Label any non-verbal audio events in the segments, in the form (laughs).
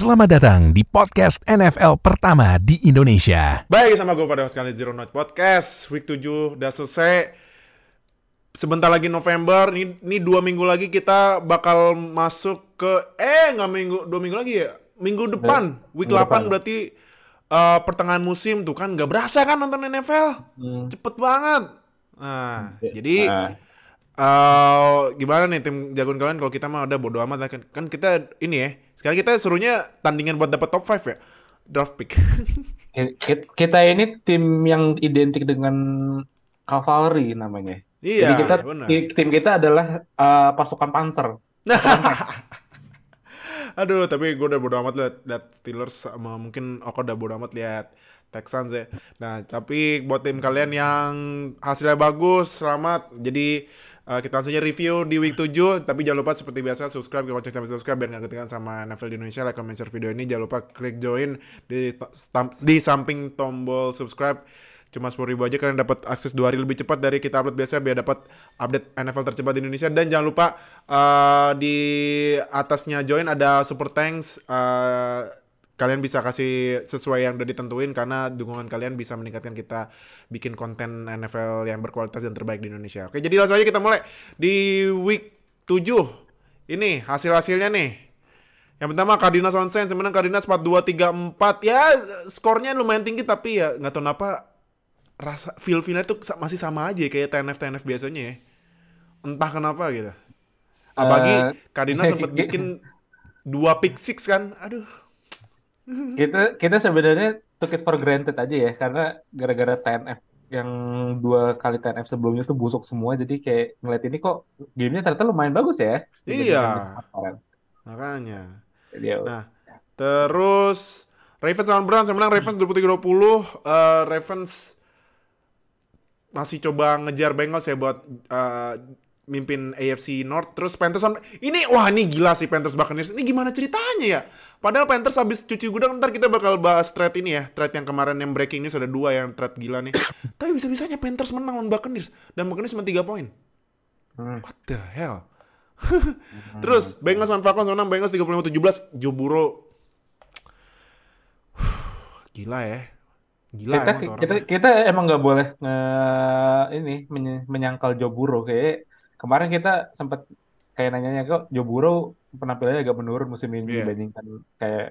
Selamat datang di podcast NFL pertama di Indonesia. Baik, sama gue pada sekali Zero Note Podcast. Week 7 udah selesai. Sebentar lagi November. Ini, ini dua minggu lagi kita bakal masuk ke... Eh, nggak minggu, dua minggu lagi ya? Minggu depan. Week minggu 8 depan. berarti eh, pertengahan musim tuh kan. Nggak berasa kan nonton NFL? Hmm. Cepet banget. Nah, Ya, jadi... nah. Eh, gimana nih tim jagoan kalian kalau kita mah udah bodo amat kan. Kan kita ini ya. Sekarang kita serunya tandingan buat dapat top 5 ya. Draft pick. (laughs) Ki- ki- Kita ini tim yang identik dengan cavalry namanya. iya, Jadi kita benar. ti- tim kita adalah uh, pasukan panzer. (laughs) Aduh, tapi gue udah bodo amat liat, liat Steelers sama mungkin Oko udah bodo amat liat Texans ya. Nah, tapi buat tim kalian yang hasilnya bagus, selamat. Jadi eh, kita langsung aja review di week 7. Tapi jangan lupa seperti biasa subscribe, kalau cek sampai subscribe biar nggak ketinggalan sama NFL di Indonesia. Like, comment, share video ini. Jangan lupa klik join di di samping tombol subscribe. Cuma 10 ribu aja kalian dapat akses dua hari lebih cepat dari kita upload biasa biar dapat update NFL tercepat di Indonesia dan jangan lupa eh, di atasnya join ada super thanks eh, kalian bisa kasih sesuai yang udah ditentuin karena dukungan kalian bisa meningkatkan kita bikin konten NFL yang berkualitas dan terbaik di Indonesia. Oke, jadi langsung aja kita mulai di week 7. Ini hasil-hasilnya nih. Yang pertama Cardinals on Saints menang Cardinals 4-2 3-4. Ya skornya lumayan tinggi tapi ya nggak tahu kenapa rasa feel feelnya tuh masih sama aja kayak TNF TNF biasanya ya. Entah kenapa gitu. Apalagi Eh, Cardinals (laughs) sempat bikin dua pick six kan. Aduh. Kita kita sebenarnya took it for granted aja ya karena gara-gara TNF yang dua kali TNF sebelumnya tuh busuk semua jadi kayak ngeliat ini kok gamenya ternyata lumayan bagus ya. Iya. Makanya. Jadi ya, Nah, terus Ravens lawan Browns yang menang Ravens 23-20. Eh, Ravens masih coba ngejar Bengals ya buat eh, mimpin AFC North. Terus Panthers ini wah ini gila sih Panthers Buccaneers. Ini gimana ceritanya ya? Padahal Panthers habis cuci gudang ntar kita bakal bahas trade ini ya. Trade yang kemarin yang breaking news ada dua yang trade gila nih. (coughs) Tapi bisa-bisanya Panthers menang lawan Buccaneers dan Buccaneers cuma 3 poin. Hmm. What the hell? (laughs) Terus Bengals lawan Falcons menang Bengals 35-17 Joe Burrow (sighs) Gila ya. Gila kita, emang tuh orang. kita kita emang nggak boleh nge, ini menyangkal Joe Burrow kayak kemarin kita sempat kayak nanya kok Joe Burrow penampilannya agak menurun musim ini Iya. dibandingkan kayak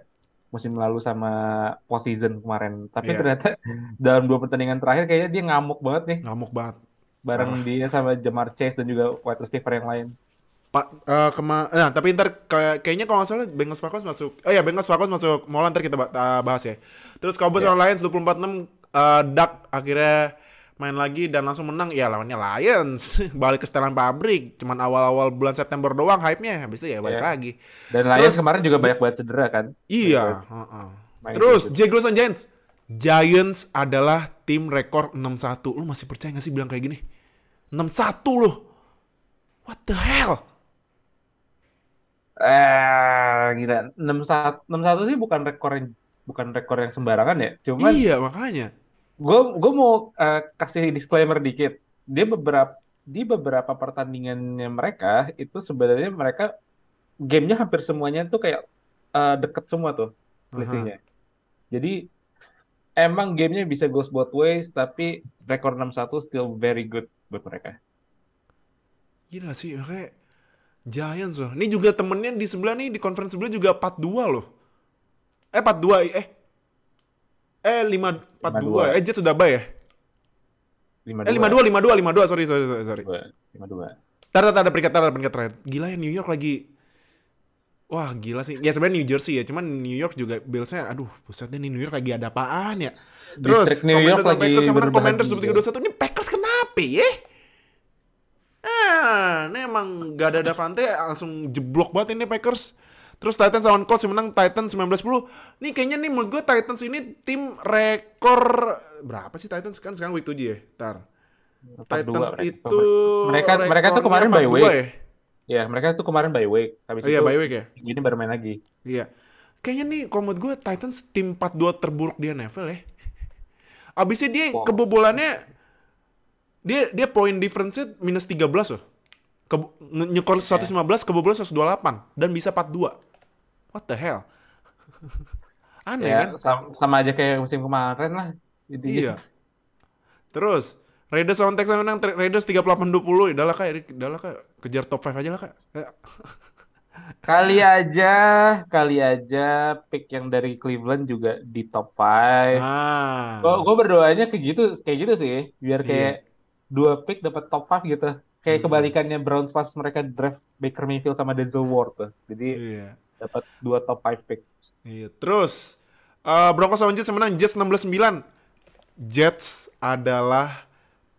musim lalu sama postseason kemarin tapi Iya. ternyata (laughs) dalam dua pertandingan terakhir kayaknya dia ngamuk banget nih Ngamuk banget. bareng dia sama Jamar Chase dan juga wide receiver yang lain Pak eh, kema nah tapi ntar kayak- kayaknya kalau nggak salah Bengals Falcons masuk oh ya Bengals Falcons masuk Mola ntar kita ba- ta- bahas ya. Terus Cowboys lawan Lions 24-6 eh, Duck akhirnya main lagi dan langsung menang ya lawannya Lions (laughs) balik ke setelan pabrik cuman awal-awal bulan September doang hype-nya habis itu ya balik Iya. lagi dan Lions Terus- kemarin juga banyak banget cedera kan iya heeh. Main Terus gitu. Jaguars and Giants. Giants adalah tim rekor 6-1. Lu masih percaya gak sih bilang kayak gini? 6-1 loh. What the hell? eh gila 61 61 sih bukan rekor yang bukan rekor yang sembarangan ya cuman iya, makanya. Gue gue mau eh, kasih disclaimer dikit dia beberapa di beberapa pertandingannya mereka itu sebenarnya mereka gamenya hampir semuanya tuh kayak eh, deket semua tuh selisihnya jadi emang gamenya bisa goes both ways tapi rekor 6-1 still very good buat mereka Gila sih, makanya Giants loh. Ini juga temennya di sebelah nih, di conference sebelah juga 4-2 loh. Eh, 4-2, eh. Eh, 5, 4-2. 5-2. Eh, Jets udah bay ya? 5-2 Eh, 5-2, 5-2, 5-2. Sorry, sorry, sorry. sorry. 5-2 Tar, tar, ada peringkat, tar, ada peringkat terakhir. Gila ya, New York lagi... Wah, gila sih. Ya sebenarnya New Jersey ya, cuman New York juga Bills-nya, aduh, deh nih New York lagi ada apaan ya. Terus, Distrik New York sama lagi Packers menang Commanders berbahagia. 23-21. Ini Packers kenapa ya? Ah, ini emang gak ada Davante, langsung jeblok banget ini Packers. Terus Titans lawan Colts yang menang Titans 19-10. Nih kayaknya nih menurut gue Titans ini tim rekor... Berapa sih Titans? Kan sekarang week 7 ya? Ntar. Titans 4-2 itu Mereka- mereka tuh kemarin 42 week. ya? ya mereka tuh kemarin bye week habis Oh iya, itu bye week ya? ini baru main lagi Iya. Kayaknya nih kalau menurut gue Titans tim 4-2 terburuk di NFL ya. Abisnya dia Wow. kebobolannya dia dia point difference-nya minus 13 loh. Ke, nyekor 115 kebobolan 128 dan bisa 4-2. What the hell? (laughs) Aneh Ya, kan? sama, sama aja kayak musim kemarin lah. Intinya. Iya. Terus Raiders lawan Texans menang Raiders 38-20. Udah lah kak, udah lah kak. Kejar top 5 aja lah kak. (laughs) Kali aja, kali aja pick yang dari Cleveland juga di top 5. Ah. Gue berdoanya kayak gitu, kayak gitu sih, biar Iya. kayak dua pick dapat top 5 gitu. Kayak Hmm. kebalikannya Browns pas mereka draft Baker Mayfield sama Denzel Ward tuh. Jadi Iya. Dapat dua top 5 pick. Iya. Terus eh Broncos lawan Jets menang Jets 16-9. Jets adalah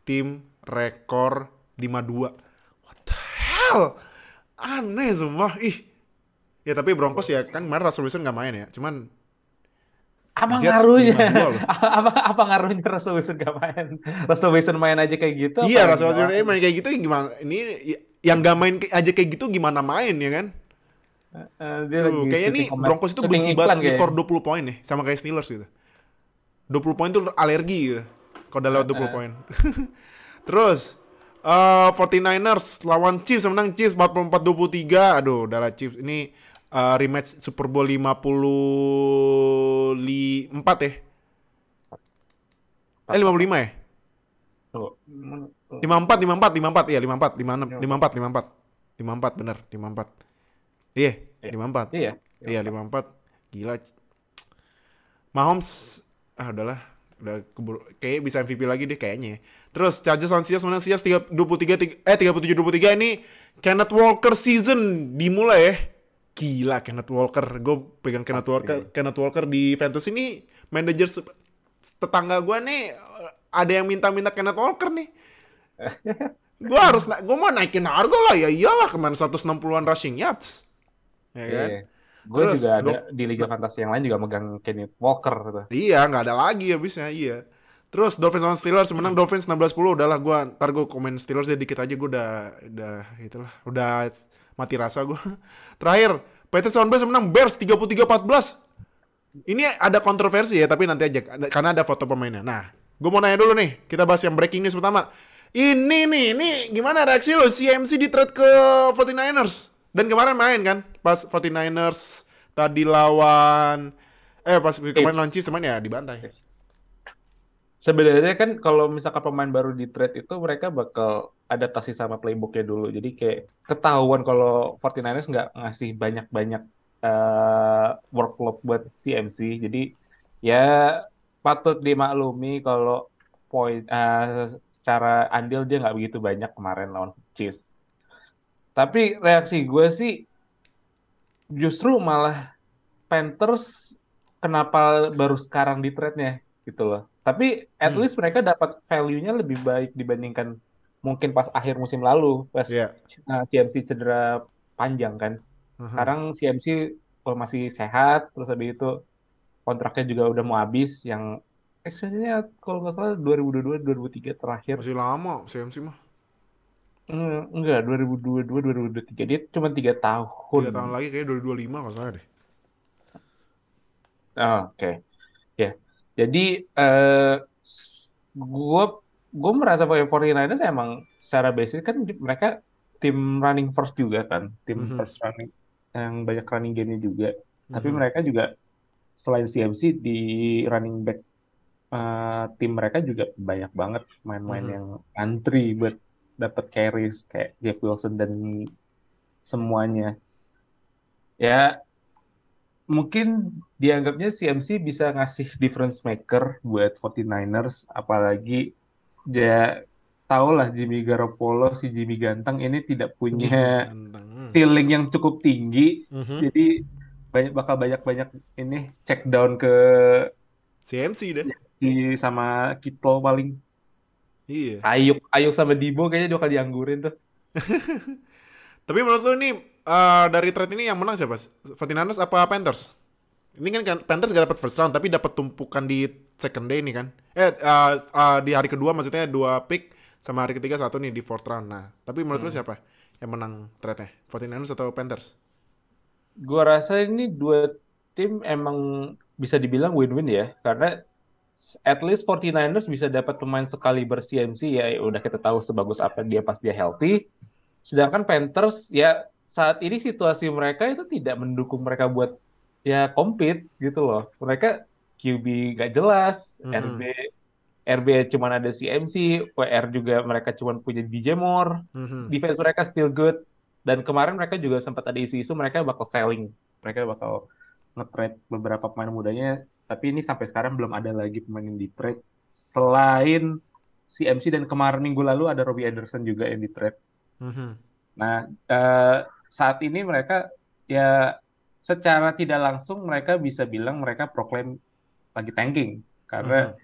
tim rekor 5-2. What the hell? Aneh semua. Ih. Ya tapi Broncos ya kan kemarin Russell Wilson nggak main ya. Cuman Apa Jets ngaruhnya? 5-2 loh. (laughs) apa apa ngaruhnya Russell Wilson gak main? Russell Wilson main aja kayak gitu. iya Russell Wilson main kayak gitu gimana? Ini yang nggak main aja kayak gitu gimana main ya kan? Eh, dia Tuh, lagi kayaknya nih Broncos itu benci banget skor 20 poin nih sama kayak Steelers gitu. 20 poin tuh alergi gitu. Kalau udah lewat 20 poin. Terus eh 49ers lawan Chiefs menang Chiefs 44-23. Aduh, udahlah Chiefs ini eh, rematch Super Bowl 54 ya. Eh 55 ya? Tuh. 54 54 54 iya 54 56 54 54. 54 bener 54. Iya, Iya. 54. Iya. Iya. 54 Gila. Mahomes Ah udahlah. Udah keburu Kayaknya bisa MVP lagi deh kayaknya ya. Terus Chargers lawan Seahawks menang Seahawks 3, 23 Eh 37-23 ini Kenneth Walker season Dimulai ya. Gila Kenneth Walker. Gue pegang Kenneth Pasti. Walker Kenneth Walker di fantasy ini Manager se- tetangga gue nih Ada yang minta-minta Kenneth Walker nih. (laughs) Gue harus Gue mau naikin harga lah. Ya iyalah kemarin 160an rushing yards Ya kan Gue Terus, juga ada Dov- di liga fantasi yang lain juga megang Kenneth Walker gitu. Iya, nggak ada lagi habisnya, iya. Terus Dolphins lawan Steelers menang Dolphins 16-10 udahlah gua ntar gua komen Steelers ya dikit aja gua udah udah itulah udah mati rasa gua. (laughs) Terakhir Patriots lawan Bears menang Bears 33-14. Ini ada kontroversi ya tapi nanti aja karena ada foto pemainnya. Nah, gua mau nanya dulu nih, kita bahas yang breaking news pertama. Ini nih, ini gimana reaksi lo CMC di trade ke 49ers? Dan kemarin main kan pas 49ers tadi lawan eh pas kemarin lawan Chiefs cuman ya dibantai. Sebenarnya kan kalau misalkan pemain baru di trade itu mereka bakal adaptasi sama playbooknya dulu. Jadi kayak ketahuan kalau 49ers nggak ngasih banyak-banyak eh, workload buat CMC. Jadi ya patut dimaklumi kalau poin eh, secara andil dia nggak begitu banyak kemarin lawan Chiefs. Tapi reaksi gue sih justru malah Panthers kenapa baru sekarang di trade-nya gitu loh. Tapi at Hmm. least mereka dapat value-nya lebih baik dibandingkan mungkin pas akhir musim lalu pas Iya. uh, CMC cedera panjang kan. Aha. Sekarang CMC oh, masih sehat, terus habis itu kontraknya juga udah mau habis yang extension-nya kalau nggak salah 2022 2023 terakhir. Masih lama CMC mah. Hmm, enggak, 2022 2023 dia cuma tiga tahun. Tiga tahun lagi kayak 2025 kalau salah deh. Oh, Oke, ya. Jadi eh gue gue merasa bahwa 49ers emang secara basic kan mereka tim running first juga kan, tim Mhm. first running yang banyak running game-nya juga. Tapi Mhm. mereka juga selain CMC di running back eh, tim mereka juga banyak banget main-main Mhm. yang antri buat dapat carries kayak Jeff Wilson dan semuanya. Ya mungkin dianggapnya CMC bisa ngasih difference maker buat 49ers apalagi ya tau lah Jimmy Garoppolo si Jimmy Ganteng ini tidak punya ceiling yang cukup tinggi Mhm. jadi banyak bakal banyak-banyak ini check down ke CMC deh. si sama Kittle paling Iya. Ayuk Ayuk sama Dibo kayaknya dua kali dianggurin tuh (laughs) Tapi menurut lu nih eh, dari trade ini yang menang siapa? 49ers apa Panthers? Ini kan kan Panthers gak dapat first round tapi dapat tumpukan di second day nih kan. Eh eh, eh, di hari kedua maksudnya dua pick sama hari ketiga satu nih di fourth round. Nah, tapi menurut lu siapa yang menang trade-nya? 49ers atau Panthers? Gua rasa ini dua tim emang bisa dibilang win-win ya, karena at least 49ers bisa dapat pemain sekali ber-CMC ya udah kita tahu sebagus apa dia pas dia healthy. Sedangkan Panthers ya saat ini situasi mereka itu tidak mendukung mereka buat ya compete gitu loh. Mereka QB gak jelas, Mhm. RB RB cuma ada CMC, WR juga mereka cuma punya DJ Moore, Mhm. defense mereka still good. Dan kemarin mereka juga sempat ada isu-isu mereka bakal selling, mereka bakal nge-trade beberapa pemain mudanya. Tapi ini sampai sekarang belum ada lagi pemain yang di-trade selain CMC dan kemarin minggu lalu ada Robbie Anderson juga yang di-trade. Mhm. Nah, eh, saat ini mereka ya secara tidak langsung mereka bisa bilang mereka proklaim lagi tanking karena Mhm.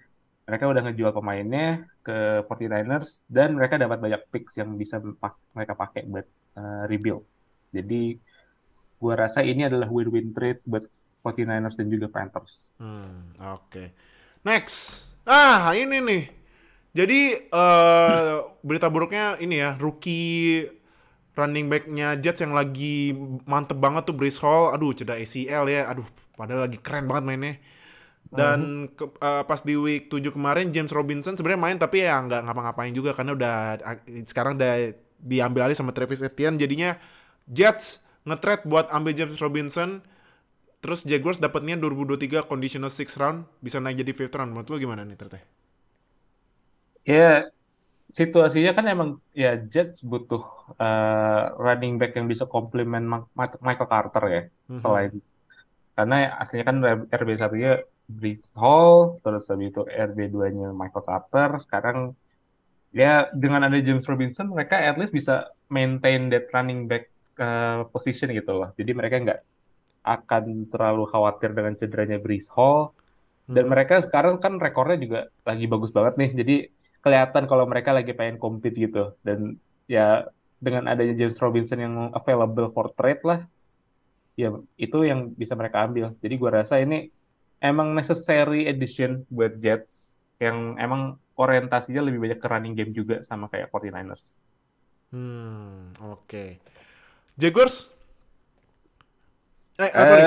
mereka udah ngejual pemainnya ke 49ers dan mereka dapat banyak picks yang bisa mereka pakai buat eh, rebuild. Jadi gua rasa ini adalah win-win trade buat 49ers dan juga Panthers. Hmm, oke. Next. Ah, ini nih. Jadi eh berita buruknya ini ya, rookie running back-nya Jets yang lagi mantep banget tuh Brees Hall. Aduh, cedera ACL ya. Aduh, padahal lagi keren banget mainnya. Dan ke- eh, pas di week 7 kemarin James Robinson sebenarnya main tapi ya nggak ngapa-ngapain juga karena udah sekarang udah diambil alih sama Travis Etienne jadinya Jets nge-trade buat ambil James Robinson terus Jaguars dapatnya 2023 conditional 6 round bisa naik jadi 5th round menurut lu gimana nih Tete? Ya situasinya kan emang ya Jets butuh eh, running back yang bisa komplement Ma- Michael Carter ya Mhm. selain karena aslinya kan RB satunya Brees Hall terus habis itu RB 2-nya Michael Carter sekarang ya dengan ada James Robinson mereka at least bisa maintain that running back eh, position gitu loh jadi mereka nggak akan terlalu khawatir dengan cederanya Brees Hall dan Mhm. mereka sekarang kan rekornya juga lagi bagus banget nih jadi kelihatan kalau mereka lagi pengen compete gitu dan ya dengan adanya James Robinson yang available for trade lah ya itu yang bisa mereka ambil jadi gua rasa ini emang necessary addition buat Jets yang emang orientasinya lebih banyak ke running game juga sama kayak 49ers Hmm, oke. Jaguars? Eh, ah, sorry.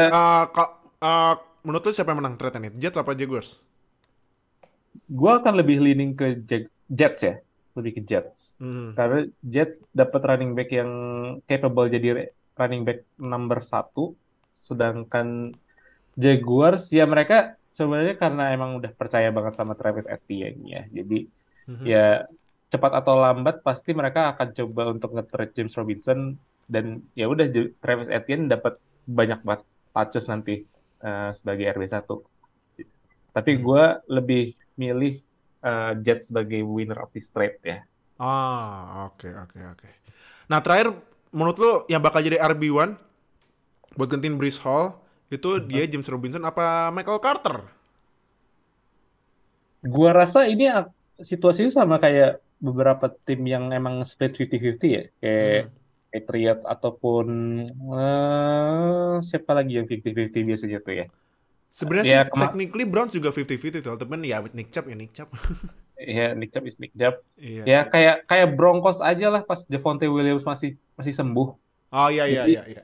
Ka- eh, menurut lu siapa yang menang trade ini? Jets apa Jaguars? gua akan lebih leaning ke Jag- Jets ya lebih ke Jets Hmm. karena Jets dapat running back yang capable jadi running back number satu, sedangkan Jaguars ya mereka sebenarnya karena emang udah percaya banget sama Travis Etienne ya, jadi Mhm. ya cepat atau lambat pasti mereka akan coba untuk nge-trade James Robinson dan ya udah Travis Etienne dapat banyak banget touches nanti eh, sebagai RB1. Tapi Hmm. gue lebih milih eh, Jets sebagai winner of this trade ya. Ah, oke, oke, oke. Nah, terakhir, menurut lu yang bakal jadi RB1 buat gantiin Brees Hall, itu dia James Robinson apa Michael Carter? Gua rasa ini situasinya sama kayak beberapa tim yang emang split 50-50 ya, kayak Hmm. Patriots ataupun eh, siapa lagi yang 50-50 biasanya tuh ya. Sebenarnya Ya, sih, technically Browns juga 50-50 tuh, tapi ya Nick Chubb ya Nick Chubb. (laughs) Ya Nick Chubb is Nick Chubb. Iya. Ya kayak kayak Broncos aja lah pas Devontae Williams masih masih sembuh. Oh iya, iya, iya, iya.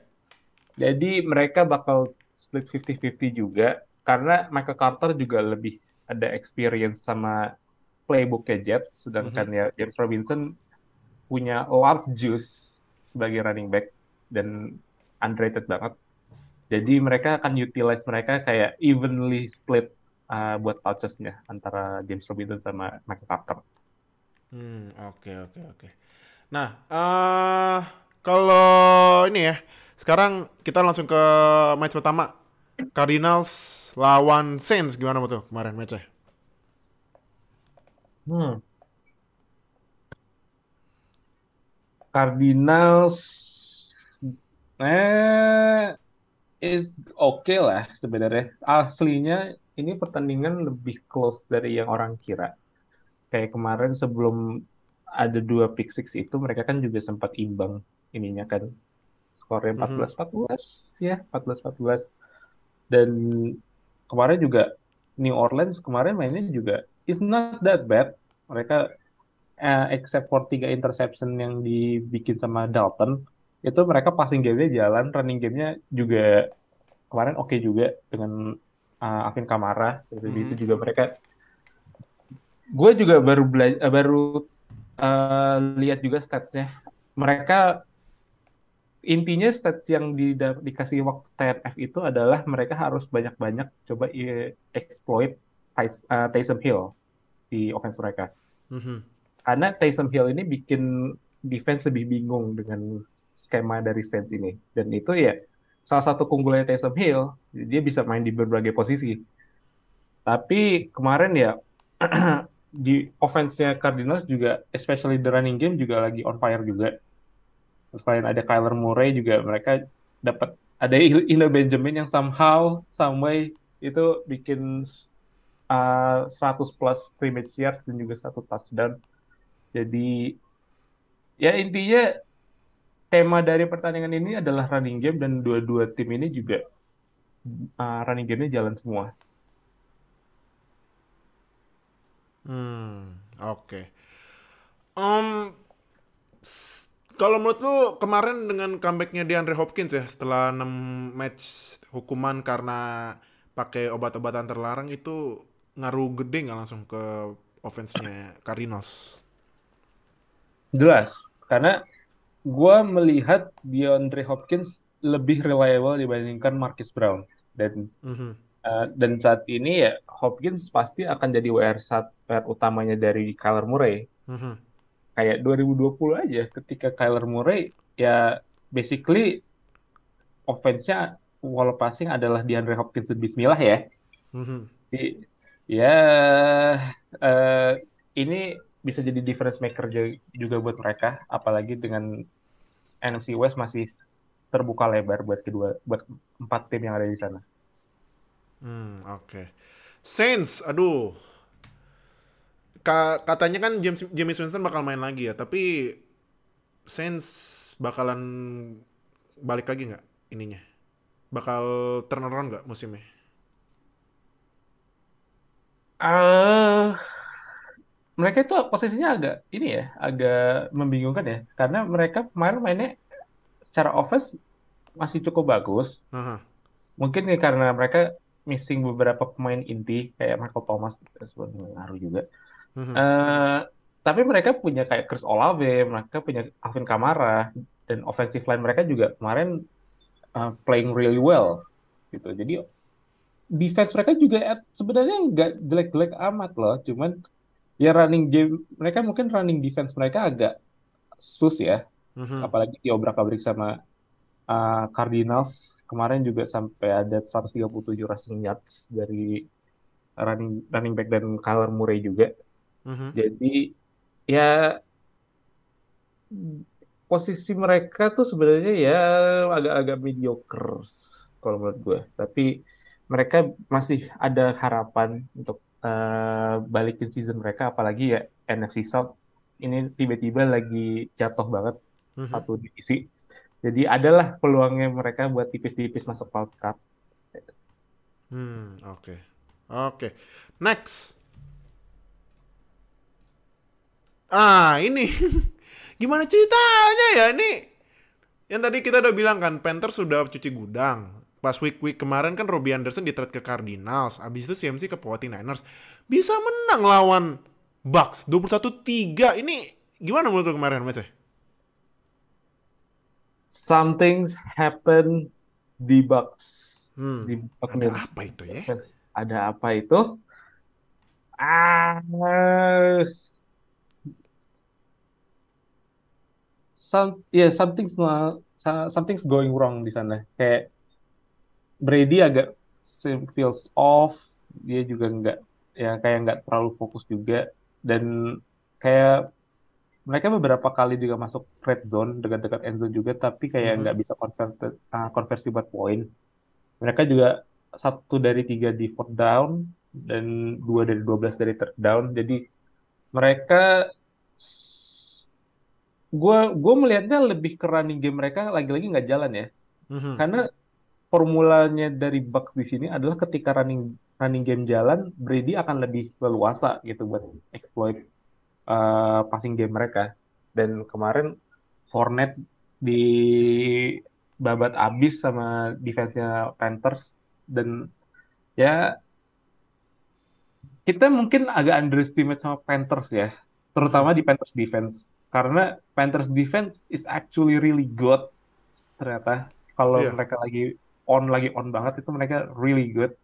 Jadi mereka bakal split 50-50 juga karena Michael Carter juga lebih ada experience sama playbooknya Jets, sedangkan ya James Robinson punya of juice sebagai running back dan underrated banget. Jadi mereka akan utilize mereka kayak evenly split uh, buat touches-nya antara James Robinson sama Michael Carter. Hmm, oke oke oke. Nah, eh kalau ini ya, sekarang kita langsung ke match pertama. Cardinals lawan Saints gimana tuh kemarin matchnya? Hmm. Cardinals eh is oke lah sebenarnya. Aslinya ini pertandingan lebih close dari yang orang kira. Kayak kemarin sebelum ada dua pick six itu mereka kan juga sempat imbang ininya kan. Skornya Mhm. 14-14 ya, 14-14. Dan kemarin juga New Orleans kemarin mainnya juga is not that bad. Mereka eh, except for tiga interception yang dibikin sama Dalton, itu mereka passing game-nya jalan, running game-nya juga kemarin oke juga dengan uh, Alvin Kamara. Jadi Mhm. itu juga mereka. Gue juga baru bela- eh, baru uh, lihat juga statsnya. Mereka intinya stats yang di, dikasih waktu TNF itu adalah mereka harus banyak-banyak coba exploit uh, Taysom Hill di offense mereka. Mhm. Karena Taysom Hill ini bikin defense lebih bingung dengan skema dari Saints ini. Dan itu ya salah satu keunggulannya Taysom Hill, dia bisa main di berbagai posisi. Tapi kemarin ya (clears throat) di offense-nya Cardinals juga, especially the running game juga lagi on fire juga. Selain ada Kyler Murray juga mereka dapat ada Ino Benjamin yang somehow, some way itu bikin uh, 100 plus scrimmage yards dan juga satu touchdown. Jadi ya intinya tema dari pertandingan ini adalah running game dan dua-dua tim ini juga uh, running game-nya jalan semua. Hmm, oke. Um, kalau menurut lu kemarin dengan comebacknya DeAndre Hopkins ya setelah 6 match hukuman karena pakai obat-obatan terlarang itu ngaruh gede nggak langsung ke offense-nya Cardinals? Jelas, karena gue melihat DeAndre Hopkins lebih reliable dibandingkan Marcus Brown dan mm -hmm. uh, dan saat ini ya Hopkins pasti akan jadi WR saat WR utamanya dari Kyler Murray. Mm -hmm. Kayak 2020 aja ketika Kyler Murray ya basically offense-nya wall passing adalah DeAndre Hopkins dan Bismillah ya. Mm -hmm. Jadi, ya uh, ini bisa jadi difference maker juga buat mereka apalagi dengan NFC West masih terbuka lebar buat kedua buat empat tim yang ada di sana. Hmm, oke. Okay. Saints, aduh. Ka katanya kan James James Winston bakal main lagi ya, tapi Saints bakalan balik lagi nggak ininya? Bakal turn around nggak musimnya? Uh, mereka itu posisinya agak ini ya, agak membingungkan ya, karena mereka kemarin mainnya secara offense masih cukup bagus. Uh-huh. Mungkin ya karena mereka missing beberapa pemain inti kayak Michael Thomas ngaruh juga. Uh-huh. Uh, tapi mereka punya kayak Chris Olave, mereka punya Alvin Kamara dan offensive line mereka juga kemarin uh, playing really well gitu. Jadi defense mereka juga sebenarnya nggak jelek-jelek amat loh, cuman ya running game mereka mungkin running defense mereka agak sus ya. Mm-hmm. Apalagi diobrak abrik sama uh, Cardinals kemarin juga sampai ada 137 rushing yards dari running running back dan Kyler Murray juga. Mm-hmm. Jadi ya posisi mereka tuh sebenarnya ya agak-agak mediocre kalau menurut gue. Tapi mereka masih ada harapan untuk uh, balikin season mereka apalagi ya NFC South ini tiba-tiba lagi jatuh banget mm-hmm. satu divisi jadi adalah peluangnya mereka buat tipis-tipis masuk wild card hmm oke okay. oke okay. next ah ini (laughs) gimana ceritanya ya ini yang tadi kita udah bilang kan Panthers sudah cuci gudang pas week week kemarin kan Robbie Anderson di trade ke Cardinals, abis itu CMC ke 49ers. Bisa menang lawan Bucks 21-3. Ini gimana menurut kemarin match Something happen di Bucks. Hmm. Di Ada apa itu ya? Ada apa itu? Ah, some yeah something's something's going wrong di sana. Kayak Brady agak feels off dia juga nggak ya kayak nggak terlalu fokus juga dan kayak mereka beberapa kali juga masuk red zone dekat-dekat end zone juga tapi kayak mm-hmm. nggak mm -hmm. bisa konversi, uh, konversi buat poin mereka juga satu dari tiga di fourth down dan dua dari dua belas dari third down jadi mereka gue gue melihatnya lebih ke running game mereka lagi-lagi nggak jalan ya mm -hmm. karena formulanya dari Bucks di sini adalah ketika running running game jalan, Brady akan lebih leluasa gitu buat exploit uh, passing game mereka. Dan kemarin Fournette di babat abis sama defense-nya Panthers dan ya kita mungkin agak underestimate sama Panthers ya, terutama di Panthers defense karena Panthers defense is actually really good ternyata kalau Iya. mereka lagi on lagi on banget itu mereka really good.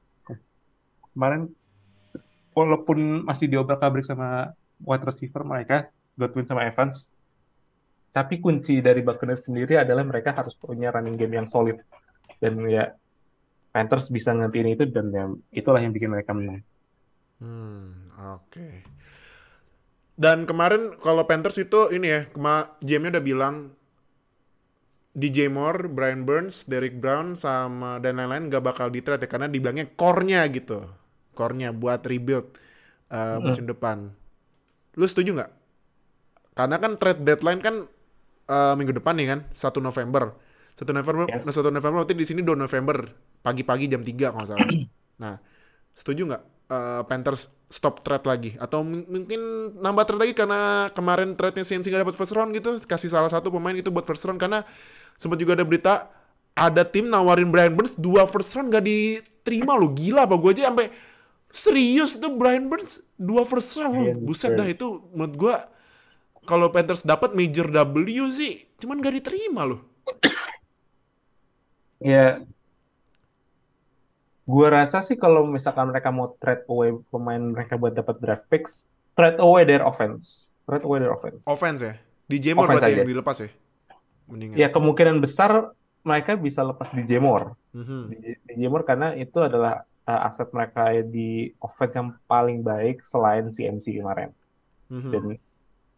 Kemarin walaupun masih diobrak-abrik sama wide receiver mereka Godwin sama Evans, tapi kunci dari Buccaneers sendiri adalah mereka harus punya running game yang solid dan ya Panthers bisa ngantiin itu dan ya, itulah yang bikin mereka menang. Hmm, oke. Dan kemarin kalau Panthers itu ini ya, GM-nya udah bilang DJ Moore, Brian Burns, Derrick Brown sama dan lain-lain nggak bakal di trade ya karena dibilangnya core-nya gitu. Core-nya buat rebuild uh, musim depan. Lu setuju nggak? Karena kan trade deadline kan uh, minggu depan nih kan, 1 November. 1 November, Yes. nah, 1 November berarti di sini 2 November pagi-pagi jam 3 kalau salah. (clears throat) nah, setuju nggak uh, Panthers stop trade lagi atau mungkin nambah trade lagi karena kemarin trade-nya CNC nggak dapat first round gitu kasih salah satu pemain gitu buat first round karena sempat juga ada berita ada tim nawarin Brian Burns dua first round gak diterima lo gila apa gue aja sampai serius itu Brian Burns dua first round. Lo Brian buset dah itu menurut gue kalau Panthers dapat major W sih cuman gak diterima loh. (coughs) Ya, gua rasa sih kalau misalkan mereka mau trade away pemain mereka buat dapat draft picks, trade away their offense, trade away their offense. offense ya? DJ Moore Offense berarti aja. yang dilepas ya mendingan Ya kemungkinan besar mereka bisa lepas Moore, Mhm. DJ, DJ Moore karena itu adalah uh, aset mereka di offense yang paling baik selain CMC kemarin. Mhm. Dan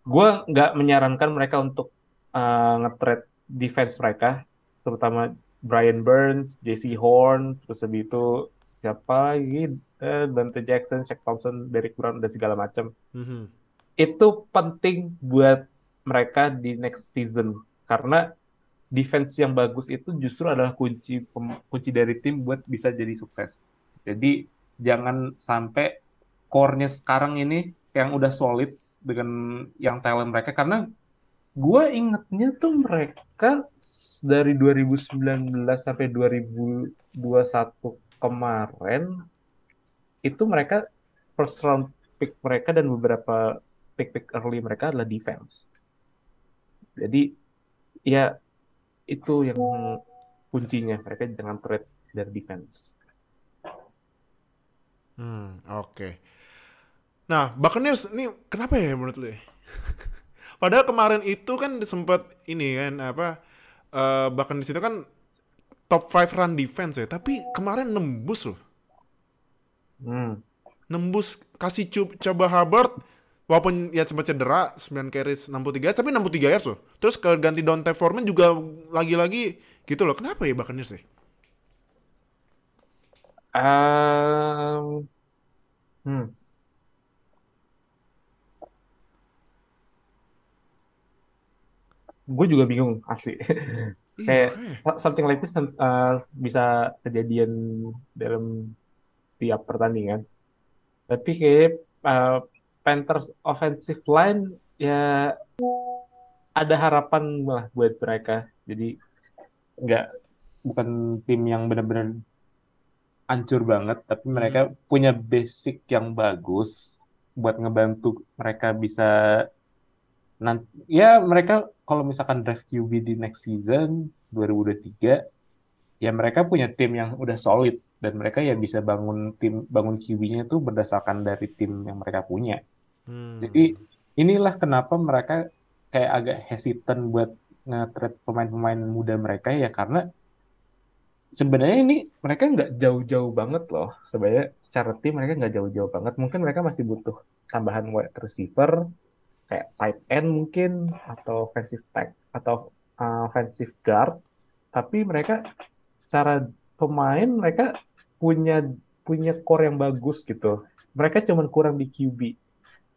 gue nggak menyarankan mereka untuk uh, nge-trade defense mereka, terutama Brian Burns, JC Horn, terus habis itu siapa lagi, eh, Dante Jackson, Shaq Thompson, Derrick Brown dan segala macam. Mhm. Itu penting buat mereka di next season karena defense yang bagus itu justru adalah kunci kunci dari tim buat bisa jadi sukses. Jadi jangan sampai core-nya sekarang ini yang udah solid dengan yang talent mereka karena gue ingetnya tuh mereka dari 2019 sampai 2021 kemarin itu mereka first round pick mereka dan beberapa pick-pick early mereka adalah defense. Jadi ya itu yang kuncinya mereka jangan trade dari defense. Hmm, oke. Nah, Buccaneers ini kenapa ya menurut lu ya? (laughs) Padahal kemarin itu kan sempat ini kan apa eh Buccaneers itu kan top 5 run defense ya, tapi kemarin nembus loh. Hmm. Nembus kasih coba Hubbard walaupun ya sempat cedera 9 carries 63 tapi 63 yards loh. Terus ke ganti Dante Foreman juga lagi-lagi gitu loh. Kenapa ya Buccaneers ya? Um, hmm. Gue juga bingung asli. (laughs) Iya, Kayak so- something like this uh, bisa kejadian dalam tiap pertandingan. Tapi kayak uh, Panthers offensive line ya ada harapan lah buat mereka. Jadi nggak bukan tim yang benar-benar hancur banget, tapi mereka punya basic yang bagus buat ngebantu mereka bisa nanti ya mereka kalau misalkan draft QB di next season 2023 ya mereka punya tim yang udah solid dan mereka ya bisa bangun tim bangun QB-nya itu berdasarkan dari tim yang mereka punya. Hmm. Jadi inilah kenapa mereka kayak agak hesitant buat nge-trade pemain-pemain muda mereka ya karena sebenarnya ini mereka nggak jauh-jauh banget loh. Sebenarnya secara tim mereka nggak jauh-jauh banget. Mungkin mereka masih butuh tambahan wide receiver kayak tight end mungkin atau offensive tag atau uh, offensive guard. Tapi mereka secara pemain mereka punya punya core yang bagus gitu. Mereka cuman kurang di QB.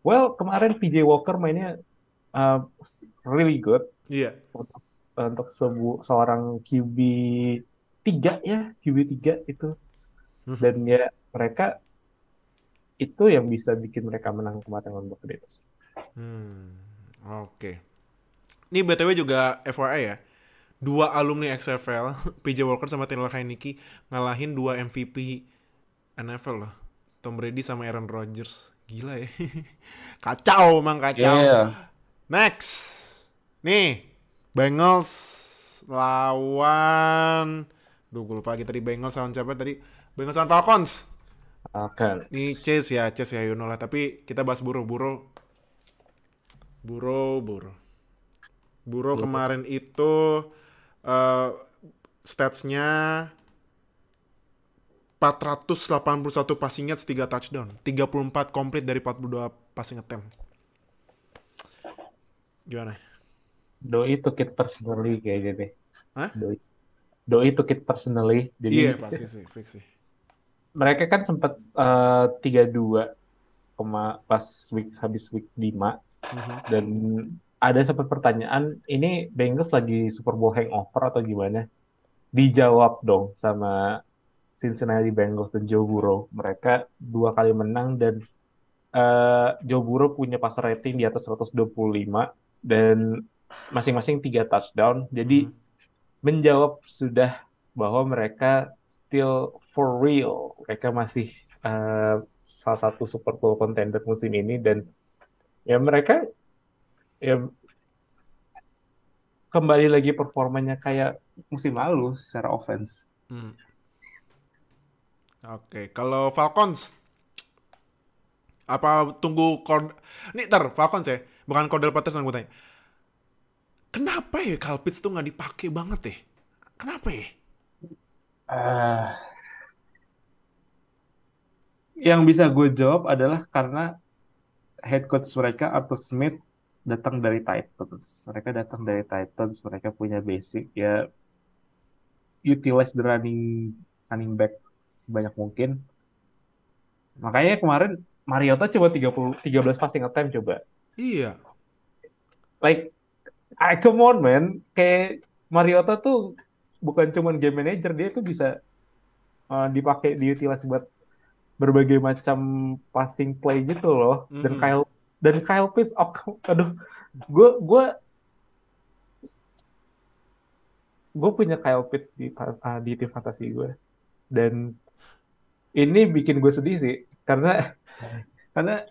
Well, kemarin PJ Walker mainnya uh, really good Iya. untuk untuk sebu seorang QB 3 ya, QB 3 itu. Mhm. Dan ya mereka itu yang bisa bikin mereka menang kemarin lawan Buccaneers. Hmm, oke. Ini BTW juga FYI ya. Dua alumni XFL, (laughs) PJ Walker sama Taylor Heineke ngalahin dua MVP NFL loh. Tom Brady sama Aaron Rodgers. Gila ya. (laughs) kacau emang kacau. Iya. Next. Nih, Bengals lawan Duh, gue lupa lagi tadi Bengals lawan siapa tadi? Bengals lawan Falcons. Akan. Ini Chase ya, Chase ya lah. Tapi kita bahas buru-buru. Buro, buro. Buro kemarin itu eh statsnya 481 passing yards 3 touchdown. 34 complete dari 42 passing attempt. Gimana? Doi took it personally kayaknya deh. Hah? Doi. Doi took it personally. Jadi Iya pasti sih, fix sih. mereka kan sempat eh, 3-2 kema pas week habis week 5 Mhm. dan ada sempat pertanyaan ini Bengals lagi Super Bowl hangover atau gimana? Dijawab dong sama Cincinnati Bengals dan Joe Burrow. Mereka dua kali menang dan eh, Joe Burrow punya passer rating di atas 125 dan masing-masing tiga touchdown. Jadi Mhm. menjawab sudah bahwa mereka still for real. Mereka masih eh, salah satu Super Bowl contender musim ini dan ya mereka ya kembali lagi performanya kayak musim lalu secara offense. Hmm. Oke, kalau Falcons apa tunggu Cord Nih ntar Falcons ya, bukan Cordell Patterson gue tanya. Kenapa ya Kyle Pitts tuh nggak dipakai banget ya? Kenapa ya? Ah. yang bisa gue jawab adalah karena head coach mereka Arthur Smith datang dari Titans. Mereka datang dari Titans, mereka punya basic ya utilize the running running back sebanyak mungkin. Makanya kemarin Mariota coba 30 13 passing attempt coba. Iya. Like I come on man, kayak Mariota tuh bukan cuman game manager, dia tuh bisa uh, dipakai diutilize buat berbagai macam passing play gitu loh. Dan Mhm. Kyle dan Kyle Pitts, oh, aduh, gue gue gue punya Kyle Pitts di uh, di tim fantasi gue dan ini bikin gue sedih sih karena (laughs) karena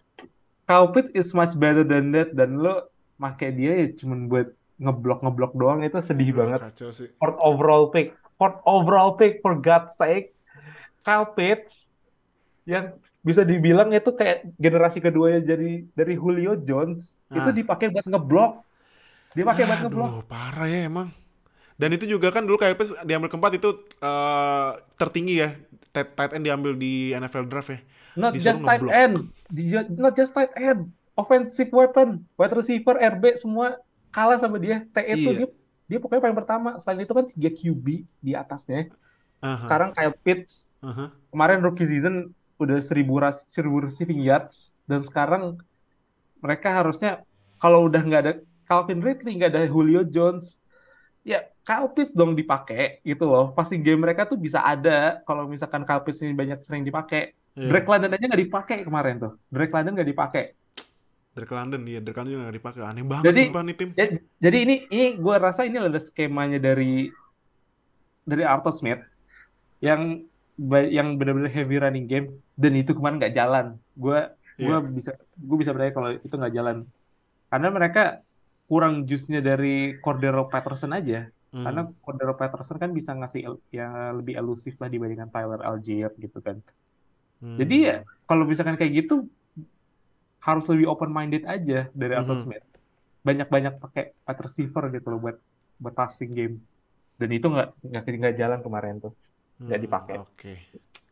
Kyle Pitts is much better than that dan lo make dia ya cuman buat ngeblok ngeblok doang itu sedih banget Kacau sih. fourth overall pick fourth overall pick for God's sake Kyle Pitts yang bisa dibilang itu kayak generasi keduanya jadi dari Julio Jones itu Ah. dipakai buat ngeblok dipakai buat ngeblok Aduh, parah ya emang. Dan itu juga kan dulu Kyle Pitts diambil keempat itu eh, tertinggi ya. Tight, tight end diambil di NFL draft ya. not Disuruh just tight end. Di- not just tight end. Offensive weapon. Wide receiver RB semua kalah sama dia. TE itu Iya. dia dia pokoknya paling pertama. Selain itu kan tiga QB di atasnya. Aha, sekarang Kyle Pitts. Aha. kemarin rookie season udah seribu ras seribu receiving yards. Dan sekarang mereka harusnya kalau udah nggak ada Calvin Ridley nggak ada Julio Jones ya Kyle Pitts dong dipakai gitu loh passing game mereka tuh bisa ada kalau misalkan Kyle Pitts ini banyak sering dipakai Iya. Drake London aja nggak dipakai kemarin tuh Drake London nggak dipakai Drake London iya, Drake London juga nggak dipakai. Aneh banget Jadi- nih tim. Ja- jadi ini ini gue rasa ini adalah skemanya dari dari Arthur Smith yang yang benar-benar heavy running game dan itu kemarin nggak jalan. Gue gue Iya. bisa gue bisa bertanya kalau itu nggak jalan karena mereka kurang jusnya dari Cordero Patterson aja. Hmm. Karena Cordero Patterson kan bisa ngasih yang lebih elusif lah dibandingkan Tyler Algier gitu kan. Hmm. Jadi ya kalau misalkan kayak gitu harus lebih open minded aja dari Arthur Mhm. Smith. Banyak-banyak pakai wide receiver gitu loh buat buat passing game. Dan itu nggak nggak nggak jalan kemarin tuh. nggak Hmm, dipakai. Oke.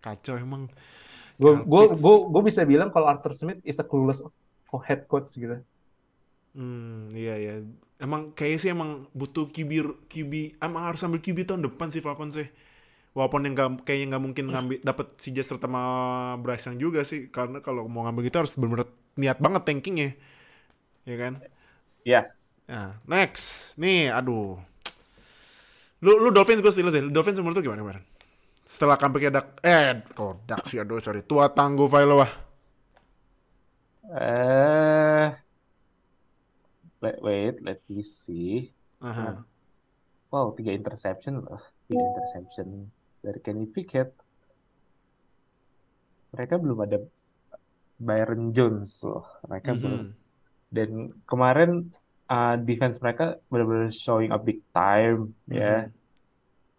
Kacau emang. Gue gue gue bisa bilang kalau Arthur Smith is a clueless head coach gitu. Hmm, iya iya. Emang kayaknya sih emang butuh QB QB emang harus ambil QB tahun depan sih Falcons sih. Walaupun yang nggak kayaknya nggak mungkin ngambil dapat si Jester sama Bryce Young juga sih karena kalau mau ngambil gitu harus benar-benar niat banget tankingnya. Ya kan? Iya. Nah, next. Nih, aduh. Lu lu Dolphins gue Steelers ya. Dolphins menurut lu gimana kemarin? Setelah comebacknya Dak eh kok Dak sih aduh sorry. Tua tangguh Vailoa. Eh, wait, wait, let me see. Aha. Wow, tiga interception loh. Tiga interception dari Kenny Pickett. Mereka belum ada Byron Jones loh. Mereka belum. Mhm. Dan kemarin uh, defense mereka benar-benar showing up big time ya.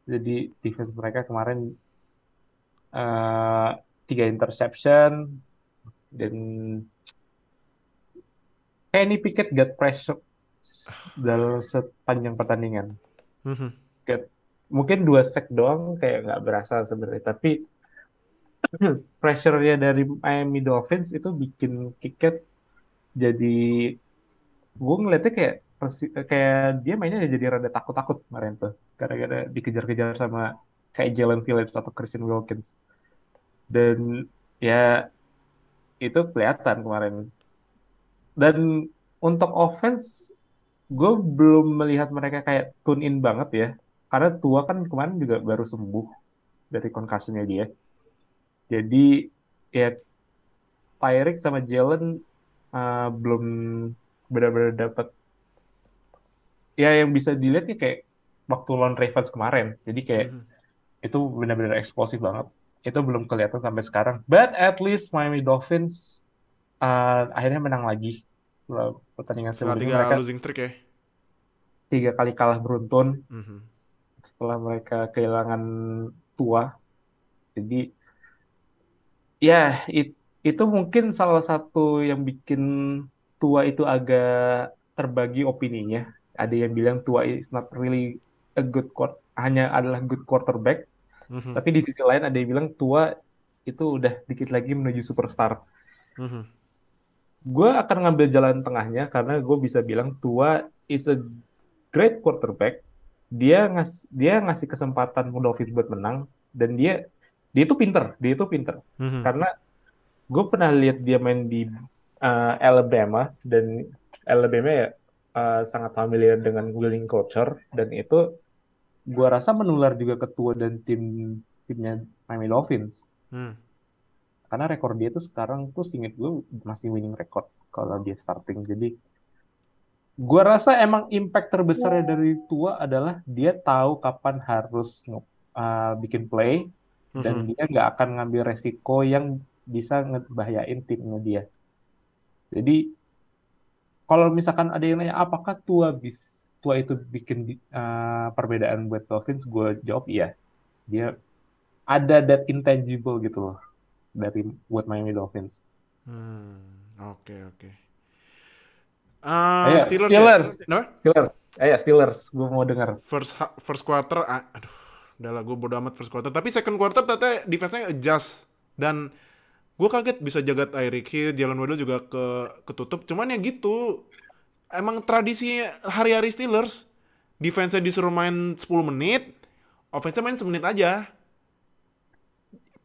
Jadi defense mereka kemarin uh, tiga interception dan Kenny Pickett got pressure dalam sepanjang pertandingan. Mhm. Got, mungkin dua sack doang kayak nggak berasa sebenarnya, tapi (clears throat) pressure-nya dari Miami Dolphins itu bikin Pickett jadi gue ngeliatnya kayak kayak dia mainnya jadi rada takut-takut kemarin tuh gara-gara dikejar-kejar sama kayak Jalen Phillips atau Christian Wilkins dan ya itu kelihatan kemarin dan untuk offense gue belum melihat mereka kayak tune in banget ya. Karena tua kan kemarin juga baru sembuh dari concussionnya dia. Jadi ya Tyreek sama Jalen uh, belum benar-benar dapat ya yang bisa dilihat ya kayak waktu lawan Ravens kemarin. Jadi kayak Mhm. itu benar-benar eksplosif banget. Itu belum kelihatan sampai sekarang. But at least Miami Dolphins uh, akhirnya menang lagi setelah pertandingan Setelah sebelumnya tiga mereka losing streak ya. tiga kali kalah beruntun Mhm. setelah mereka kehilangan tua jadi ya it- itu mungkin salah satu yang bikin tua itu agak terbagi opininya ada yang bilang tua is not really a good quar- hanya adalah good quarterback Mhm. tapi di sisi lain ada yang bilang tua itu udah dikit lagi menuju superstar Mhm. Gue akan ngambil jalan tengahnya karena gue bisa bilang tua is a great quarterback dia ngas dia ngasih kesempatan Dolphins buat menang dan dia dia itu pinter dia itu pinter Mhm. karena gue pernah lihat dia main di uh, Alabama dan Alabama ya uh, sangat familiar dengan winning culture dan itu gue rasa menular juga ke tua dan tim timnya Miami Dolphins Hmm. Karena rekor dia tuh sekarang tuh singkat gue masih winning record kalau dia starting. Jadi gue rasa emang impact terbesarnya dari tua adalah dia tahu kapan harus uh, bikin play dan Mhm. dia nggak akan ngambil resiko yang bisa ngebahayain timnya dia. Jadi kalau misalkan ada yang nanya apakah tua bis tua itu bikin uh, perbedaan buat Dolphins? Gue jawab iya. Dia ada that intangible gitu loh dari buat Miami Dolphins Hmm. Oke oke. Ah, Ayo, Steelers. ya? Steelers. Kenapa? Steelers. Eh ya Steelers, gue mau dengar. First ha- first quarter, ah, aduh, udah lah gue bodo amat first quarter. Tapi second quarter ternyata defense-nya adjust dan gue kaget bisa jaga Tyreek Hill, Jalen Waddle juga ke ketutup. Cuman ya gitu, emang tradisi hari-hari Steelers, defense-nya disuruh main 10 menit, offense-nya main semenit aja.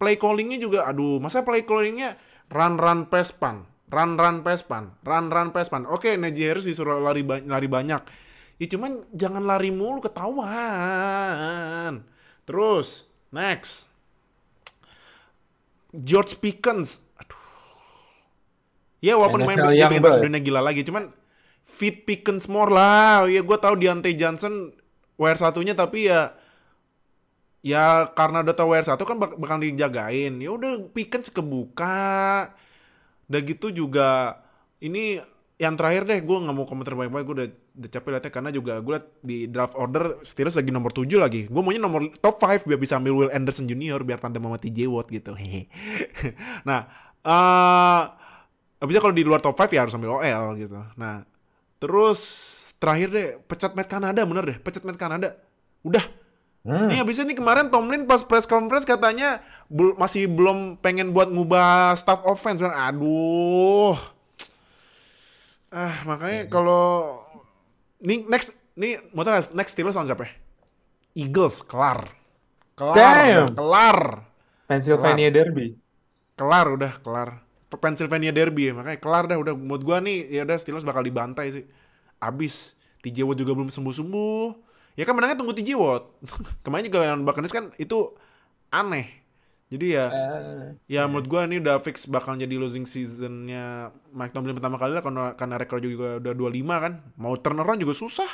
Play callingnya juga, aduh, masa play callingnya run run pass pan, run run pass pan, run run pass pan. Oke, Najee Harris disuruh lari ba- lari banyak. Ya cuman jangan lari mulu ketahuan. Terus, next. George Pickens. Aduh. Ya walaupun main dia bikin gila lagi, cuman fit Pickens more lah. Ya gue tahu Deontay Johnson WR satunya tapi ya ya karena WR satu kan bak- bakal dijagain. Ya udah Pickens kebuka. Udah gitu juga ini yang terakhir deh gue nggak mau komentar banyak-banyak gue udah, udah capek liatnya karena juga gue liat di draft order Steelers lagi nomor 7 lagi. Gue maunya nomor top 5 biar bisa ambil Will Anderson Junior biar tandem sama TJ Watt gitu. (laughs) Nah eh abisnya kalau di luar top 5 ya harus ambil OL gitu. Nah terus terakhir deh pecat Matt Canada bener deh pecat Matt Canada. Udah Hmm. Nih abisnya nih kemarin Tomlin pas press conference katanya bel- masih belum pengen buat ngubah staff offense. Bilang, Aduh. Ah, makanya kalau nih next nih mau gak, next Steelers lawan siapa? Eagles kelar. Kelar, Damn. udah, kelar. Pennsylvania Derby. Kelar udah, kelar. Pennsylvania Derby ya, makanya kelar dah udah menurut gua nih ya udah Steelers bakal dibantai sih. Abis TJ Watt juga belum sembuh-sembuh. Ya kan menangnya tunggu TJ Watt. (laughs) Kemarin juga lawan Buccaneers kan itu aneh. Jadi ya Eh, ya menurut gua ini udah fix bakal jadi losing seasonnya Mike Tomlin pertama kali lah karena karena rekor juga udah 25 kan. Mau turnaround juga susah.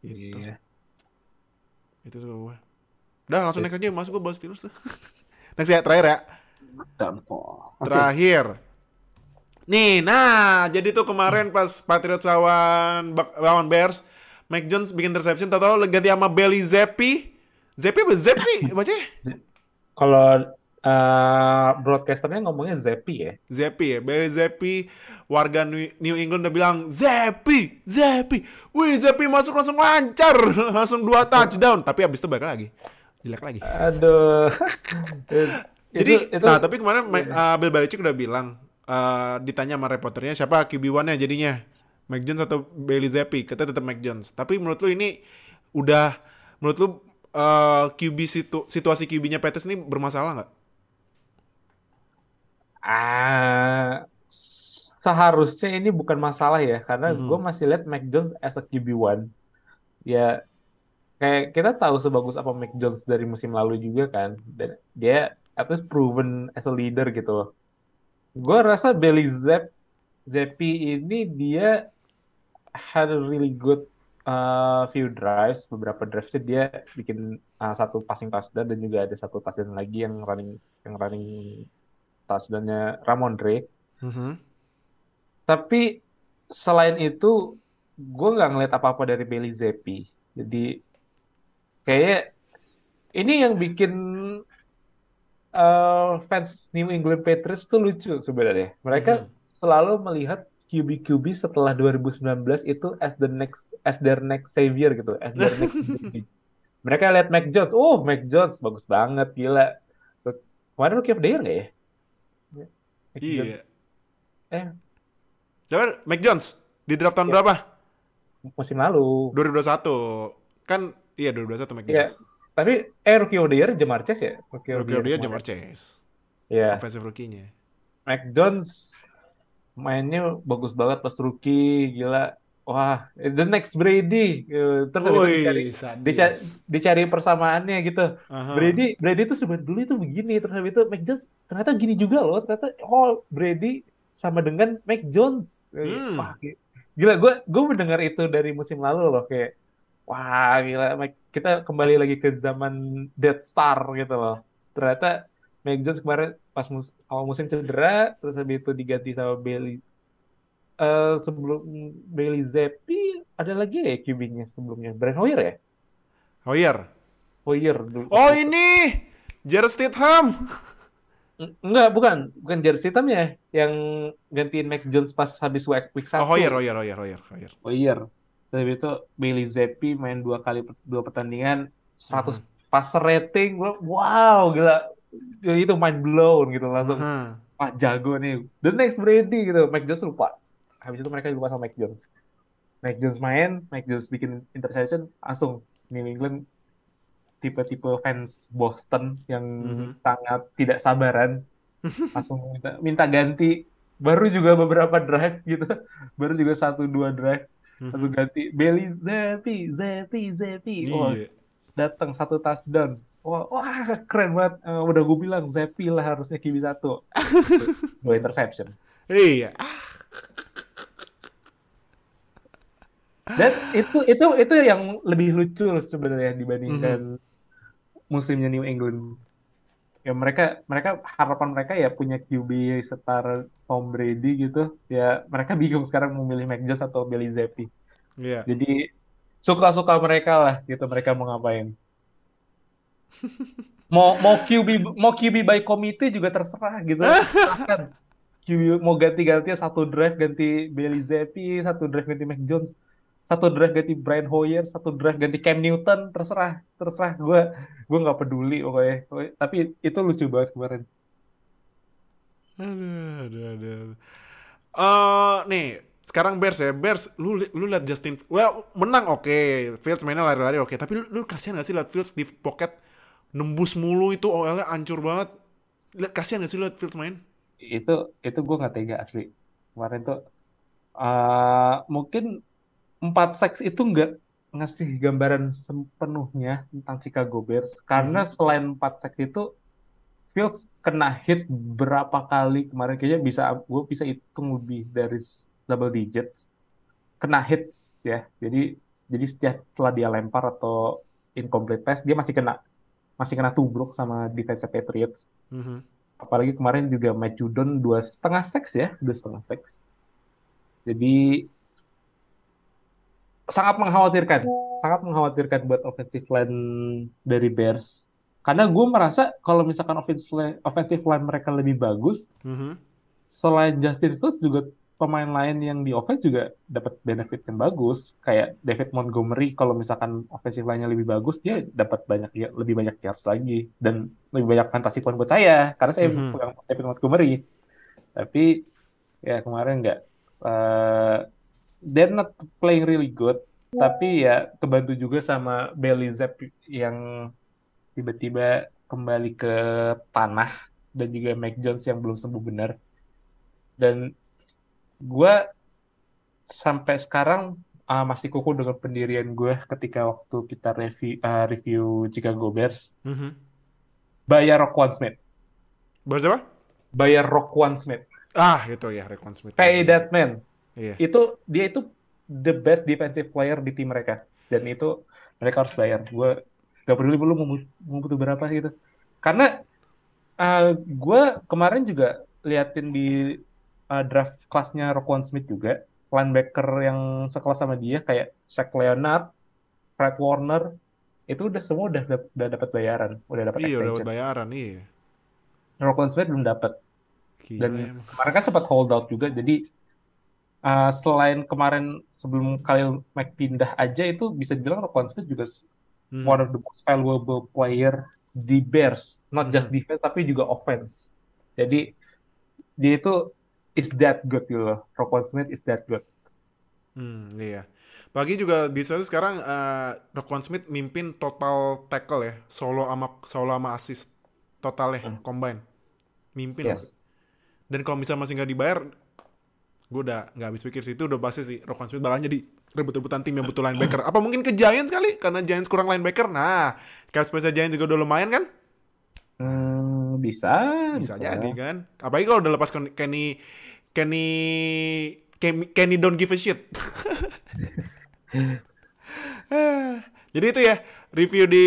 Gitu. iya. Itu tuh gua. Udah langsung next aja masuk gua bahas Steelers tuh. (laughs) next ya terakhir ya. Downfall. Terakhir. Nih, nah jadi tuh kemarin pas Patriots lawan lawan Bears, Mac Jones bikin interception, tau-tau ganti sama Bailey Zappi. Zappi apa Zep sih (laughs) bacanya? Kalau eh, broadcasternya ngomongnya Zepi ya. Zappi ya, Bailey Zappi. Warga New England udah bilang Zappi, Zappi. Wih, Zappi masuk langsung lancar, (laughs) langsung dua touchdown. Tapi abis itu balik lagi, jelek lagi. Aduh. (laughs) Jadi, Itu- itu- nah tapi kemarin Ma- uh, Bill Belichick udah bilang, uh, ditanya sama reporternya siapa QB1-nya jadinya, Mac Jones atau Bailey Zappi, katanya tetap Mac Jones. Tapi menurut lu ini udah, menurut lu uh, QB situ, situasi QB-nya Patriots ini bermasalah nggak? Ah, seharusnya ini bukan masalah ya, karena Mhm. gue masih lihat Mac Jones as a QB1. Ya, kayak kita tahu sebagus apa Mac Jones dari musim lalu juga kan, dan dia at least proven as a leader gitu loh. Gue rasa Bailey Zapp, ini dia had a really good uh, few drives, beberapa drives dia bikin uh, satu passing touchdown dan juga ada satu touchdown lagi yang running yang running touchdownnya Ramondre. Mhm. Tapi selain itu, gue nggak ngeliat apa-apa dari Bailey Zappi. Jadi kayak ini yang bikin uh, fans New England Patriots tuh lucu sebenarnya. Mereka Mhm. selalu melihat QB-QB setelah 2019 itu as the next as their next savior gitu, as their (laughs) next baby. Mereka lihat Mac Jones, oh Mac Jones bagus banget, gila. Kemarin Rookie of the Year nggak ya? Mac Iya. Jones. Eh, Siapa? Mac Jones di draft tahun Ya. berapa? musim lalu. 2021. Kan iya 2021 Mac Iya. Jones. Tapi eh Rookie of the Year Jamar Chase ya? Rookie of Rookie of the Year Jamar. Chase. Iya. Offensive rookie-nya. Mac Jones mainnya bagus banget pas rookie, gila. Wah, the next Brady. Eh, Terus itu dicari, Wih, sadis. dica- dicari persamaannya gitu. Aha. Brady Brady itu sebenarnya dulu itu begini, terus habis itu Mac Jones ternyata gini juga loh. Ternyata oh Brady sama dengan Mac Jones. Eh, Hmm. Wah, gi- gila gue gue mendengar itu dari musim lalu loh kayak wah gila Mac- kita kembali lagi ke zaman Death Star gitu loh. Ternyata Mac Jones kemarin pas mus awal musim cedera, terus habis itu diganti sama Bailey. Eh sebelum Bailey Zappi ada lagi ya QB-nya sebelumnya Brian Hoyer ya? Hoyer. Hoyer dulu. Oh ini Jared Stidham. Eng- Enggak, bukan. Bukan Jared Stidham ya yang gantiin Mac Jones pas habis week, week Oh 1. Hoyer, Hoyer, Hoyer, Hoyer, Hoyer. Hoyer. Tapi itu Bailey Zappi main dua kali dua pertandingan 100 Mhm. passer rating. Gua, Wow, gila. Ya, Itu mind blown gitu langsung. Aha. Wah, jago nih. The next Brady gitu. Mac Jones lupa. Habis itu mereka lupa sama Mac Jones. Mac Jones main, Mac Jones bikin interception, langsung New England tipe-tipe fans Boston yang Mhm. sangat tidak sabaran (laughs) langsung minta, minta ganti baru juga beberapa drive gitu baru juga satu dua drive langsung ganti Bailey Zappi Zappi Zappi oh Iya. datang satu touchdown wah, wah keren banget. Eh, udah gue bilang Zappi lah harusnya QB satu. (laughs) Dua interception. Iya. dan itu itu itu yang lebih lucu sebenarnya dibandingkan musimnya New England. Ya mereka mereka harapan mereka ya punya QB setara Tom Brady gitu. Ya mereka bingung sekarang mau milih Mac Jones atau Bailey Zappi Iya. jadi suka-suka mereka lah gitu mereka mau ngapain mau mau QB mau QB by committee juga terserah gitu (laughs) silahkan QB mau ganti-gantinya satu drive ganti Zappi satu drive ganti Mac Jones satu drive ganti Brian Hoyer satu drive ganti Cam Newton terserah terserah gue gue nggak peduli pokoknya tapi itu lucu banget kemarin Aduh, aduh, aduh. Eh, nih, sekarang Bears ya. Bears, lu lu lihat Justin, well, menang oke. Fields mainnya lari-lari oke. Tapi lu, lu kasihan gak sih lihat Fields di pocket nembus mulu itu OL-nya hancur banget. Lihat kasihan gak sih lihat Fields main? itu itu gue nggak tega asli. Kemarin tuh eh, mungkin empat seks itu nggak ngasih gambaran sepenuhnya tentang Chicago Bears. Karena selain empat seks itu Fields kena hit berapa kali kemarin. Kayaknya bisa gue bisa hitung lebih dari double digits. Kena hits ya. Jadi jadi setiap setelah dia lempar atau incomplete pass dia masih kena masih kena tubruk sama defense Patriots Mhm. apalagi kemarin juga Matt Judon dua setengah seks ya, dua setengah seks. Jadi sangat mengkhawatirkan, sangat mengkhawatirkan buat offensive line dari Bears. Karena gue merasa kalau misalkan offensive line, offensive line mereka lebih bagus, Mhm. selain Justin Fields juga pemain lain yang di offense juga dapat benefit yang bagus. Kayak David Montgomery kalau misalkan offensive line-nya lebih bagus, dia dapat banyak ya, lebih banyak yards lagi dan lebih banyak fantasi point buat saya karena saya Mhm. pegang David Montgomery. Tapi ya kemarin nggak uh, they're not playing really good. Tapi ya kebantu juga sama Bailey Zapp yang tiba-tiba kembali ke tanah dan juga Mac Jones yang belum sembuh benar. Dan gue sampai sekarang uh, masih kukuh dengan pendirian gue ketika waktu kita review, uh, review Chicago Bears. Mhm. Bayar Roquan Smith. Baru siapa? Bayar Roquan Smith. Ah, itu ya, Rekon Smith. Pay that man. Iya. Itu, dia itu the best defensive player di tim mereka. Dan itu mereka harus bayar. Gue gak peduli lu mau, mau butuh berapa gitu. Karena uh, gue kemarin juga liatin di uh, draft kelasnya Roquan Smith juga. Linebacker yang sekelas sama dia kayak Shaq Leonard, Fred Warner, itu udah semua udah udah dapat bayaran, udah dapat Iya, udah extension. dapat bayaran, iya. Roquan Smith belum dapat. Dan kemarin kan sempat hold out juga, jadi uh, selain kemarin sebelum Khalil Mack pindah aja itu bisa dibilang Roquan Smith juga Mhm. one of the most valuable player di Bears, not just Mhm. defense tapi juga offense. Jadi dia itu is that good gitu loh. Roquan Smith is that good. Hmm, iya. Pagi juga di sana sekarang eh Roquan Smith mimpin total tackle ya, solo sama solo sama assist totalnya Hmm. combine. Mimpin loh. Yes. Dan kalau misalnya masih nggak dibayar, gue udah nggak habis pikir sih itu udah pasti sih Roquan Smith bakal jadi rebut-rebutan tim yang butuh linebacker. Apa mungkin ke Giants kali? Karena Giants kurang linebacker. Nah, cap space Giants juga udah lumayan kan? Bisa, Bisa bisa. jadi kan. Apalagi kalau udah lepas Ken- Kenny Kenny Kenny, Kenny don't give a shit. (laughs) Jadi itu ya review di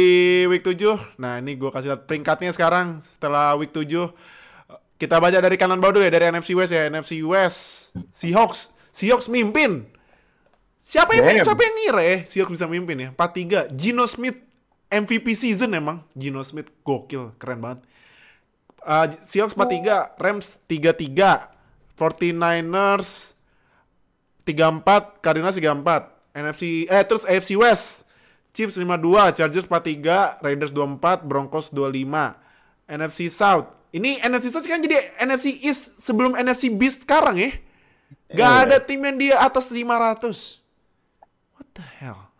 week 7. Nah, ini gue kasih lihat peringkatnya sekarang setelah week 7. Kita baca dari kanan bawah dulu ya dari NFC West ya. NFC West Seahawks Seahawks mimpin. Siapa yang Damn. siapa yang ngira ya Seahawks bisa mimpin ya? 4-3. Gino Smith MVP season emang. Gino Smith gokil, keren banget. Uh, Seahawks 4-3, Rams 3-3, 49ers 3-4, Cardinals 3-4. NFC eh terus AFC West. Chiefs 5-2, Chargers 4-3, Raiders 2-4, Broncos 2-5. NFC South. Ini NFC South kan jadi NFC East sebelum NFC Beast sekarang ya. Gak Iya. ada tim yang dia atas 500. What the hell?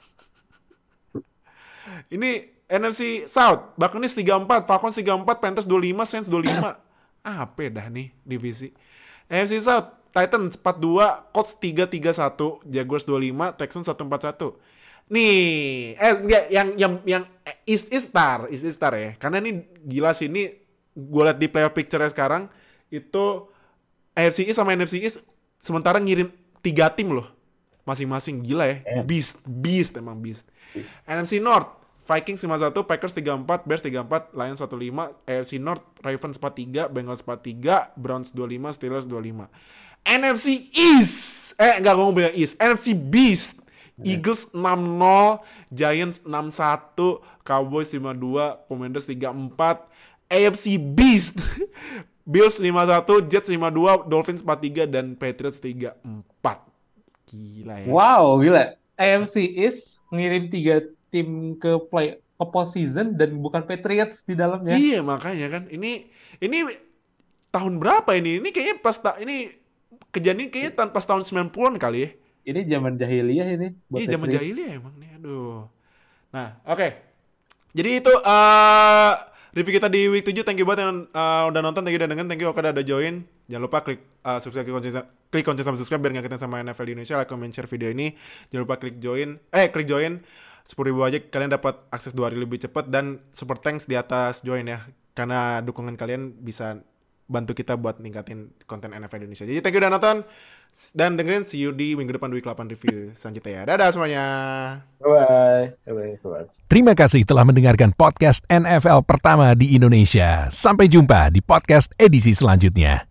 (laughs) Ini NFC South, Buccaneers 34, Falcons 34, Panthers 25, Saints 25. (coughs) Apa dah nih divisi? NFC South, Titans 42, Colts 331, Jaguars 25, Texans 141. Nih, eh ya, yang yang yang East East Star, East East Star ya. Karena ini gila sih ini gue liat di playoff picture sekarang itu AFC East sama NFC East sementara ngirim tiga tim loh masing-masing gila ya beast beast emang beast Yes. NFC North Vikings 51 Packers 34 Bears 34 Lions 15 AFC North Ravens 43 Bengals 43 Browns 25 Steelers 25 NFC East! Eh enggak ngomong bilang East. NFC Beast! Eagles 6-0 Giants 6-1 Cowboys 5-2 Commanders 3-4 AFC Beast! (laughs) Bills 5-1 Jets 5-2 Dolphins 4-3 dan Patriots 3-4 Gila ya. Wow, gila. AFC East ngirim tiga tim ke play ke postseason dan bukan Patriots di dalamnya. Iya makanya kan ini ini tahun berapa ini? Ini kayaknya pas ta ini kejadian ini kayaknya tahun pas tahun 90-an kali ya. Ini zaman jahiliyah ini buat Iya zaman jahiliyah emang nih aduh. Nah, oke. Jadi itu eh review kita di week 7 thank you banget yang eh, udah nonton, thank you udah dengerin, thank you kalau udah join. Jangan lupa klik eh, subscribe klik kunci sama subscribe biar nggak kita sama NFL di Indonesia, like, comment, share video ini. Jangan lupa klik join, eh klik join. 10 ribu aja kalian dapat akses dua hari lebih cepat dan super thanks di atas join ya karena dukungan kalian bisa bantu kita buat ningkatin konten NFL Indonesia. Jadi thank you udah nonton dan dengerin see you di minggu depan week 8 review selanjutnya ya. Dadah semuanya. Bye. Bye. Bye. Terima kasih telah mendengarkan podcast NFL pertama di Indonesia. Sampai jumpa di podcast edisi selanjutnya.